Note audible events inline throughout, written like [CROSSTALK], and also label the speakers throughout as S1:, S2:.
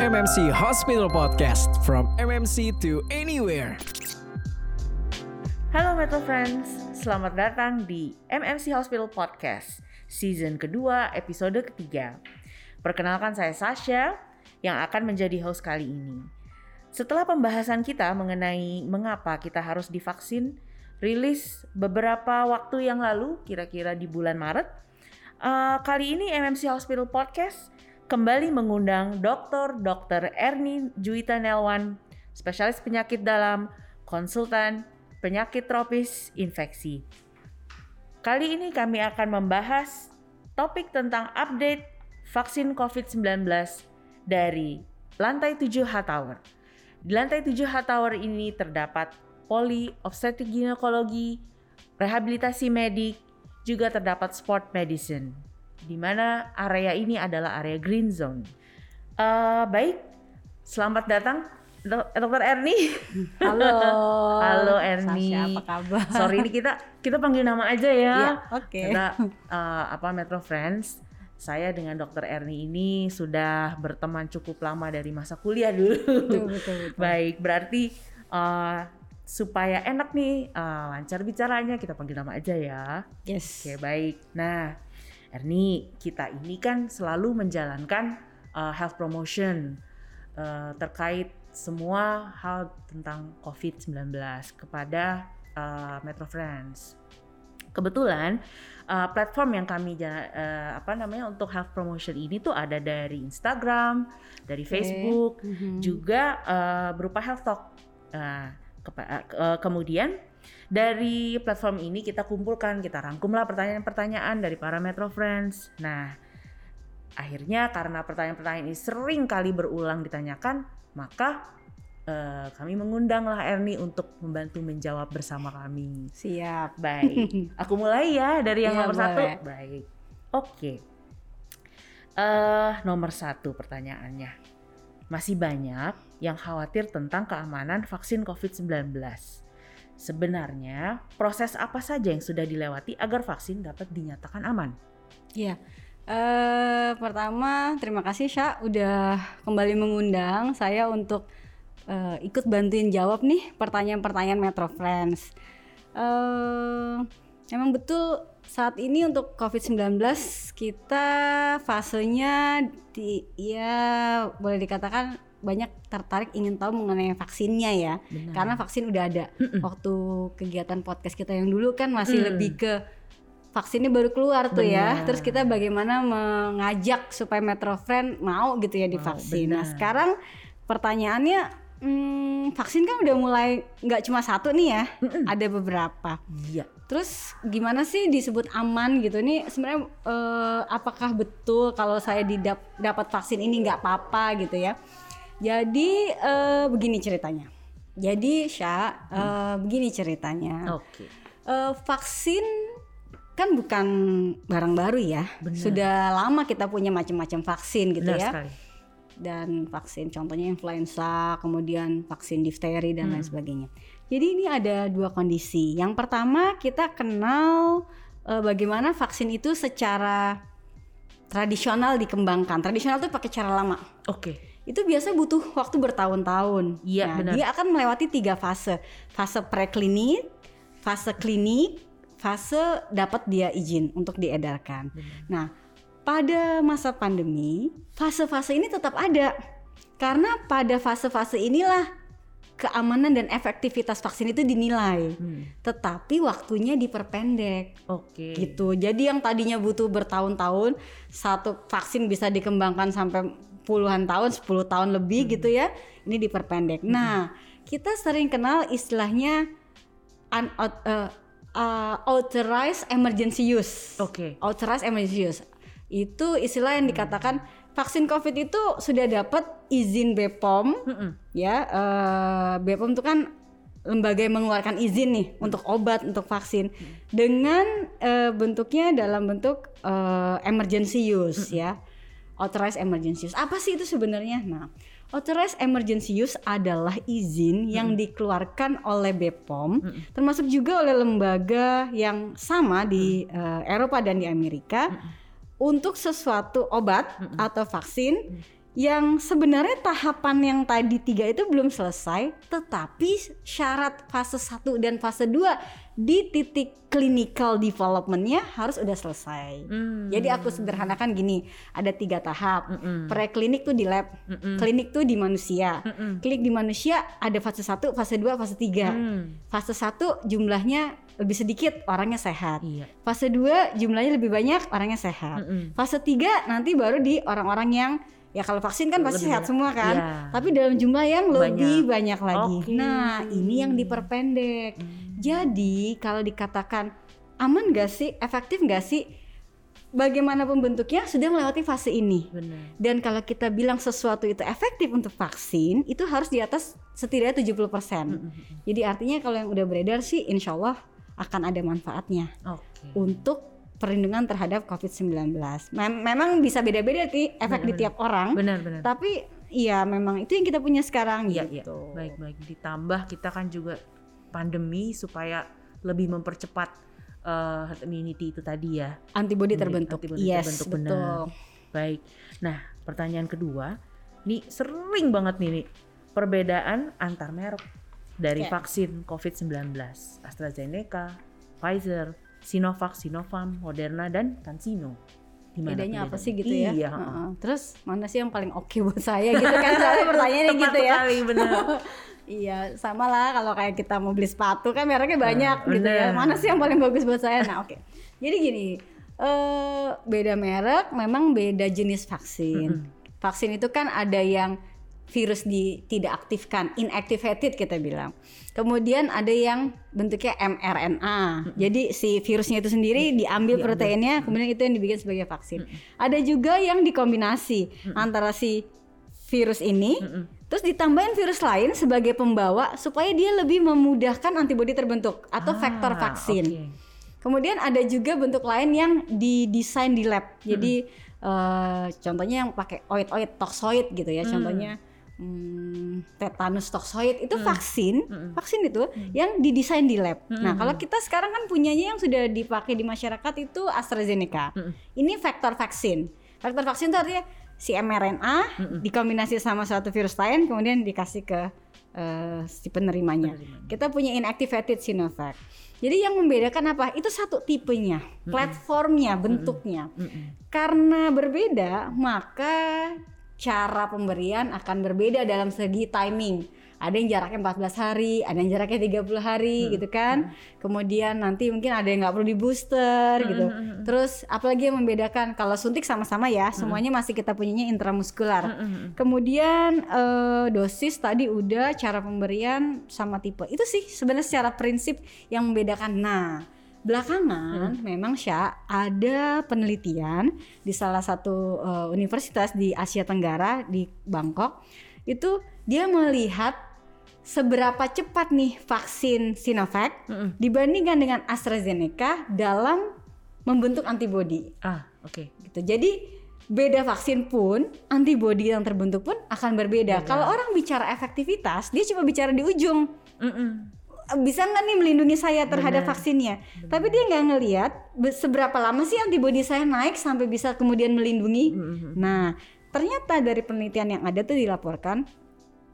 S1: MMC Hospital Podcast from MMC to anywhere.
S2: Halo Metro Friends, selamat datang di MMC Hospital Podcast season kedua episode ketiga. Perkenalkan saya Sasha yang akan menjadi host kali ini. Setelah pembahasan kita mengenai mengapa kita harus divaksin, rilis beberapa waktu yang lalu, kira-kira di bulan Maret, uh, kali ini MMC Hospital Podcast kembali mengundang Dr. Dr. Erni Juwita Nelwan, spesialis penyakit dalam, konsultan, penyakit tropis, infeksi. Kali ini kami akan membahas topik tentang update vaksin COVID-19 dari lantai 7 H Tower. Di lantai 7 H Tower ini terdapat poli, obstetrik ginekologi, rehabilitasi medik, juga terdapat sport medicine. Di mana area ini adalah area green zone. Uh, baik, selamat datang Dokter Erni. [LAUGHS]
S3: Halo.
S2: Halo Erni.
S3: Sasha, apa kabar?
S2: Sorry ini kita kita panggil nama aja ya.
S3: Iya, oke. Okay.
S2: Kita uh, apa Metro Friends. Saya dengan Dokter Erni ini sudah berteman cukup lama dari masa kuliah dulu.
S3: Betul, betul, betul.
S2: Baik, berarti uh, supaya enak nih uh, lancar bicaranya kita panggil nama aja ya.
S3: Yes.
S2: Oke, baik. Nah, Erni, kita ini kan selalu menjalankan uh, health promotion uh, terkait semua hal tentang COVID-19 kepada uh, Metro Friends. Kebetulan uh, platform yang kami uh, apa namanya untuk health promotion ini tuh ada dari Instagram, dari okay. Facebook, mm -hmm. juga uh, berupa health talk. Uh, ke, uh, kemudian dari platform ini kita kumpulkan, kita rangkumlah pertanyaan-pertanyaan dari para Metro Friends. Nah, akhirnya karena pertanyaan-pertanyaan ini sering kali berulang ditanyakan, maka uh, kami mengundanglah Erni untuk membantu menjawab bersama kami.
S3: Siap.
S2: Baik. [LAUGHS] Aku mulai ya dari yang
S3: ya,
S2: nomor
S3: boleh.
S2: satu. Baik. Oke. Okay. Uh, nomor satu pertanyaannya. Masih banyak yang khawatir tentang keamanan vaksin COVID-19. Sebenarnya proses apa saja yang sudah dilewati agar vaksin dapat dinyatakan aman?
S3: Iya. Uh, pertama terima kasih Syah udah kembali mengundang saya untuk uh, ikut bantuin jawab nih pertanyaan-pertanyaan Metro Friends. Uh, memang betul saat ini untuk COVID-19 kita fasenya di ya boleh dikatakan banyak tertarik ingin tahu mengenai vaksinnya ya.
S2: Benar.
S3: Karena vaksin udah ada. Mm -mm. Waktu kegiatan podcast kita yang dulu kan masih mm. lebih ke vaksinnya baru keluar tuh ya.
S2: Benar.
S3: Terus kita bagaimana mengajak supaya Metro Friend mau gitu ya divaksin.
S2: Wow,
S3: nah sekarang pertanyaannya, hmm, vaksin kan udah mulai nggak cuma satu nih ya,
S2: Mm-mm.
S3: ada beberapa.
S2: Iya.
S3: Terus gimana sih disebut aman gitu? Ini sebenarnya eh, apakah betul kalau saya didap dapat vaksin ini nggak apa-apa gitu ya? Jadi eh, begini ceritanya. Jadi Syah, eh, begini ceritanya.
S2: Oke.
S3: Eh, vaksin kan bukan barang baru ya.
S2: Benar.
S3: Sudah lama kita punya macam-macam vaksin gitu
S2: Benar
S3: ya.
S2: sekali.
S3: Dan vaksin contohnya influenza, kemudian vaksin difteri dan lain
S2: Hmm.
S3: sebagainya. Jadi ini ada dua kondisi. Yang pertama kita kenal eh, bagaimana vaksin itu secara tradisional dikembangkan. Tradisional itu pakai cara lama.
S2: Oke.
S3: Itu biasanya butuh waktu bertahun-tahun.
S2: Iya,
S3: Nah,
S2: benar.
S3: Dia akan melewati tiga fase. Fase preklinik, fase klinik, fase dapat dia izin untuk diedarkan. Nah, pada masa pandemi, fase-fase ini tetap ada. Karena pada fase-fase inilah keamanan dan efektivitas vaksin itu dinilai.
S2: Hmm.
S3: Tetapi waktunya diperpendek
S2: Oke.
S3: gitu. Jadi yang tadinya butuh bertahun-tahun, satu vaksin bisa dikembangkan sampai puluhan tahun, 10 tahun lebih gitu ya. Ini diperpendek. Nah, kita sering kenal istilahnya un, uh, uh, authorized emergency use.
S2: Oke.
S3: Authorized emergency use. Itu istilah yang dikatakan vaksin COVID itu sudah dapat izin BPOM
S2: Mm-mm.
S3: ya eh, BPOM itu kan lembaga yang mengeluarkan izin nih untuk obat untuk vaksin dengan eh, bentuknya dalam bentuk eh, emergency use ya authorized emergency use. Apa sih itu sebenarnya? Nah authorized emergency use adalah izin yang dikeluarkan oleh BPOM termasuk juga oleh lembaga yang sama di eh, Eropa dan di Amerika untuk sesuatu obat atau vaksin yang sebenarnya tahapan yang tadi tiga itu belum selesai, tetapi syarat fase 1 dan fase 2 di titik clinical developmentnya harus udah selesai.
S2: Hmm.
S3: Jadi aku sederhanakan gini, ada tiga tahap.
S2: Mm-mm.
S3: Preklinik tuh di lab,
S2: Mm-mm.
S3: klinik tuh di manusia.
S2: Mm-mm.
S3: Klinik di manusia ada fase 1, fase 2, fase 3.
S2: Hmm.
S3: Fase 1 jumlahnya lebih sedikit, orangnya sehat.
S2: Iya.
S3: Fase 2 jumlahnya lebih banyak, orangnya sehat.
S2: Mm-mm.
S3: Fase 3 nanti baru di orang-orang yang ya kalau vaksin kan pasti
S2: Lebih
S3: sehat
S2: banyak.
S3: semua kan.
S2: Iya.
S3: Tapi dalam jumlah yang lebih banyak lagi.
S2: Oke.
S3: Nah, ini yang diperpendek.
S2: Hmm.
S3: Jadi kalau dikatakan aman gak sih, efektif gak sih? Bagaimanapun bentuknya sudah melewati fase ini.
S2: Benar.
S3: Dan kalau kita bilang sesuatu itu efektif untuk vaksin, itu harus di atas setidaknya 70%.
S2: Mm-mm.
S3: Jadi artinya kalau yang udah beredar sih insya Allah akan ada manfaatnya
S2: Oke.
S3: untuk perlindungan terhadap COVID-19. Mem- memang bisa beda-beda sih efek di
S2: Benar,
S3: tiap orang,
S2: Benar-benar.
S3: tapi iya memang itu yang kita punya sekarang
S2: Iya, iya.
S3: gitu.
S2: Baik, baik. Ditambah kita kan juga pandemi supaya lebih mempercepat eh, herd immunity itu tadi ya.
S3: Antibodi terbentuk.
S2: antibodi
S3: yes,
S2: terbentuk,
S3: betul.
S2: benar. Baik. Nah, pertanyaan kedua, nih sering banget nih, nih perbedaan antar merek dari
S3: Oke.
S2: vaksin COVID-19, AstraZeneca, Pfizer, Sinovac, Sinovac, Moderna dan CanSino.
S3: Bedanya apa sih gitu ya?
S2: Iya,
S3: Heeh. Terus mana sih yang paling oke buat saya gitu kan? Soalnya [LAUGHS] pertanyaannya
S2: Tepat
S3: gitu ya.
S2: sekali, benar. [LAUGHS]
S3: Iya, sama lah kalau kayak kita mau beli sepatu kan mereknya banyak
S2: Nah,
S3: gitu ya. Mana sih yang paling bagus buat saya? Nah, oke. Jadi gini, eh beda merek, memang beda jenis vaksin. Vaksin itu kan ada yang virus di tidak aktifkan, inactivated kita bilang. Kemudian ada yang bentuknya mRNA. Jadi si virusnya itu sendiri diambil proteinnya, kemudian itu yang dibikin sebagai vaksin. Ada juga yang dikombinasi antara si virus ini terus ditambahin virus lain sebagai pembawa supaya dia lebih memudahkan antibodi terbentuk atau vektor
S2: Ah,
S3: vaksin.
S2: oke.
S3: Kemudian ada juga bentuk lain yang didesain di lab. Jadi eh, contohnya yang pakai oid-oid toxoid gitu ya. Contohnya hmm, tetanus toxoid itu vaksin, vaksin itu yang didesain di lab. Nah, kalau kita sekarang kan punyanya yang sudah dipakai di masyarakat itu AstraZeneca. Ini vektor vaksin. Vektor vaksin itu artinya si mRNA dikombinasi sama suatu virus lain kemudian dikasih ke eh, si penerimanya. Kita punya inactivated Sinovac. Jadi yang membedakan apa? Itu satu tipenya, platformnya, bentuknya. Karena berbeda, maka cara pemberian akan berbeda dalam segi timing. Ada yang jaraknya 14 hari, ada yang jaraknya 30 hari gitu kan. Kemudian nanti mungkin ada yang nggak perlu di booster gitu. Terus apalagi yang membedakan kalau suntik sama-sama ya, semuanya masih kita punyanya intramuskular. Kemudian eh, dosis tadi udah cara pemberian sama tipe. Itu sih sebenarnya secara prinsip yang membedakan. Nah, belakangan memang Syah ada penelitian di salah satu eh, universitas di Asia Tenggara di Bangkok. Itu dia melihat seberapa cepat nih vaksin Sinovac dibandingkan dengan AstraZeneca dalam membentuk antibodi
S2: Ah, oke.
S3: gitu. Jadi beda vaksin pun antibodi yang terbentuk pun akan berbeda. Kalau orang bicara efektivitas, dia cuma bicara di ujung.
S2: Mm-mm.
S3: Bisa nggak nih melindungi saya terhadap vaksinnya? Tapi dia nggak ngelihat be- seberapa lama sih antibodi saya naik sampai bisa kemudian melindungi. Nah, ternyata dari penelitian yang ada tuh dilaporkan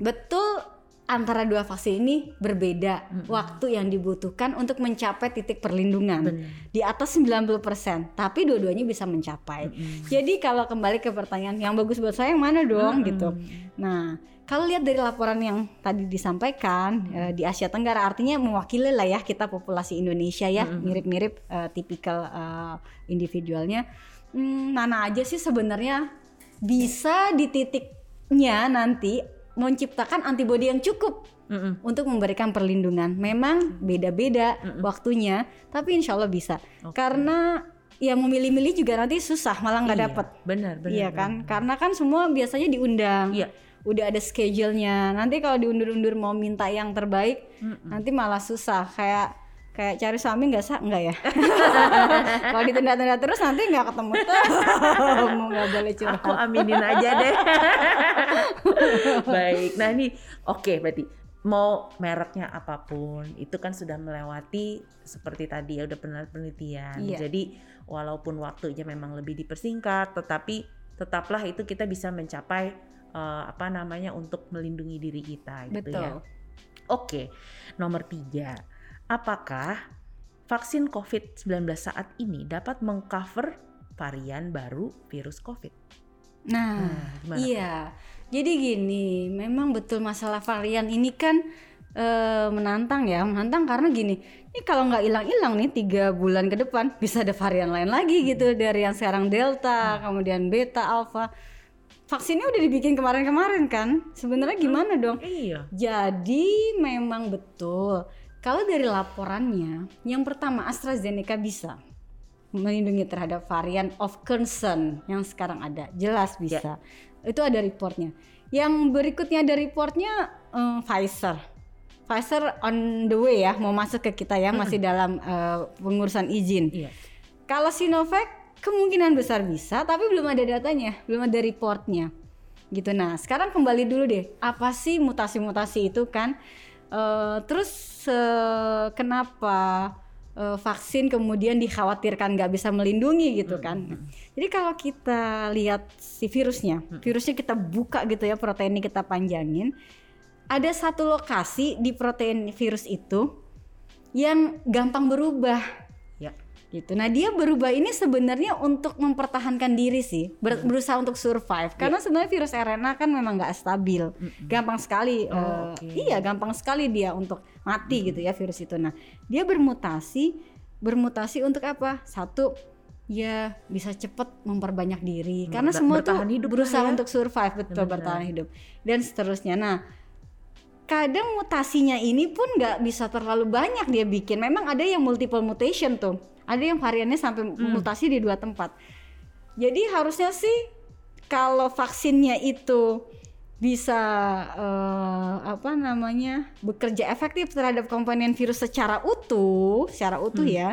S3: betul antara dua vaksin ini berbeda. Waktu yang dibutuhkan untuk mencapai titik perlindungan. Di atas 90%, tapi dua-duanya bisa mencapai. Jadi kalau kembali ke pertanyaan yang bagus buat saya yang mana dong? Gitu. Nah, kalau lihat dari laporan yang tadi disampaikan eh, di Asia Tenggara artinya mewakili lah ya kita populasi Indonesia ya, mirip-mirip eh, tipikal eh, individualnya. Hmm, mana aja sih sebenarnya bisa di titiknya nanti menciptakan antibodi yang cukup
S2: Mm-mm.
S3: untuk memberikan perlindungan. Memang beda-beda waktunya, tapi insya Allah bisa. Karena ya memilih-milih juga nanti susah, malah nggak
S2: Iya,
S3: dapet.
S2: Benar, benar.
S3: Iya kan? Karena kan semua biasanya diundang.
S2: Iya.
S3: Udah ada schedule-nya. Nanti kalau diundur-undur mau minta yang terbaik, nanti malah susah. Kayak kayak cari suami nggak sah nggak ya? [LAUGHS] kalau ditunda-tunda terus nanti nggak ketemu ketemu nggak boleh curhat.
S2: Aku aminin aja deh. Baik. Nah ini oke berarti mau mereknya apa pun itu kan sudah melewati seperti tadi ya udah pernah penelitian.
S3: Iya.
S2: Jadi walaupun waktunya memang lebih dipersingkat tetapi tetaplah itu kita bisa mencapai uh, apa namanya untuk melindungi diri kita gitu ya.
S3: Betul.
S2: Oke, nomor tiga, apakah vaksin COVID-19 saat ini dapat mengcover varian baru virus COVID?
S3: Nah,
S2: Nah, gimana
S3: iya. Jadi gini, memang betul masalah varian ini kan eh, menantang ya, menantang karena gini, ini kalau nggak hilang-hilang nih tiga bulan ke depan bisa ada varian lain lagi gitu dari yang sekarang delta, kemudian beta, alpha. Vaksinnya udah dibikin kemarin-kemarin kan? Sebenarnya gimana dong?
S2: Iya.
S3: Jadi memang betul. Kalau dari laporannya, yang pertama AstraZeneca bisa melindungi terhadap varian of concern yang sekarang ada. Jelas bisa. Itu ada reportnya. Yang berikutnya ada reportnya eh, Pfizer. Pfizer on the way ya, mau masuk ke kita ya, masih dalam eh, pengurusan izin.
S2: Iya.
S3: Kalau Sinovac kemungkinan besar bisa, tapi belum ada datanya, belum ada reportnya. Gitu. Nah, sekarang kembali dulu deh. Apa sih mutasi-mutasi itu kan? Eh, terus eh, kenapa eh, vaksin kemudian dikhawatirkan nggak bisa melindungi gitu kan? Jadi kalau kita lihat si virusnya, virusnya kita buka gitu ya, proteinnya kita panjangin, ada satu lokasi di protein virus itu yang gampang berubah. Gitu. Nah dia berubah ini sebenarnya untuk mempertahankan diri sih, ber- berusaha untuk survive. Karena sebenarnya virus RNA kan memang nggak stabil, gampang sekali.
S2: Oh, oke.
S3: Iya gampang sekali dia untuk mati gitu ya virus itu. Nah dia bermutasi, bermutasi untuk apa? Satu ya bisa cepet memperbanyak diri. Karena
S2: Ber-
S3: semua tuh
S2: bertahan hidup
S3: berusaha
S2: ya.
S3: untuk survive betul
S2: Benar.
S3: bertahan hidup dan seterusnya. Nah kadang mutasinya ini pun nggak bisa terlalu banyak dia bikin. Memang ada yang multiple mutation tuh. Ada yang variannya sampai
S2: Hmm.
S3: mutasi di dua tempat. Jadi harusnya sih kalau vaksinnya itu bisa eh, apa namanya bekerja efektif terhadap komponen virus secara utuh, secara utuh
S2: Hmm.
S3: ya.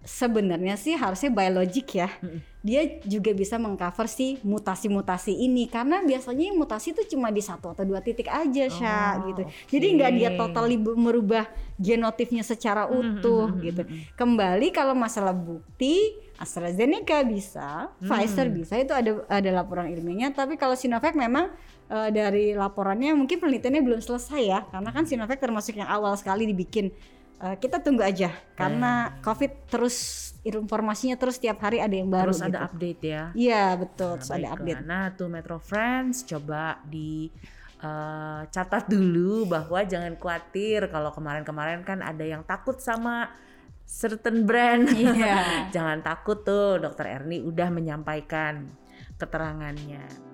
S3: Sebenarnya sih harusnya biologik ya.
S2: Mm-mm.
S3: Dia juga bisa mengcover si mutasi-mutasi ini karena biasanya yang mutasi itu cuma di satu atau dua titik aja, Sya,
S2: Oh,
S3: gitu. Jadi nggak dia totally bu- merubah genotipnya secara utuh
S2: mm,
S3: gitu.
S2: mm, mm.
S3: Kembali kalau masalah bukti AstraZeneca bisa,
S2: Hmm.
S3: Pfizer bisa itu ada ada laporan ilmiahnya. Tapi kalau Sinovac memang eh, dari laporannya mungkin penelitiannya belum selesai ya, karena kan Sinovac termasuk yang awal sekali dibikin. Eh, kita tunggu aja karena COVID terus informasinya terus tiap hari ada yang baru.
S2: Terus ada
S3: gitu.
S2: update ya.
S3: Iya betul,
S2: Nah,
S3: terus ada update.
S2: Nah, tuh Metro Friends coba di eh, catat dulu bahwa jangan khawatir kalau kemarin-kemarin kan ada yang takut sama certain brand.
S3: Iya. [LAUGHS]
S2: jangan takut tuh, Dokter Erni udah menyampaikan keterangannya.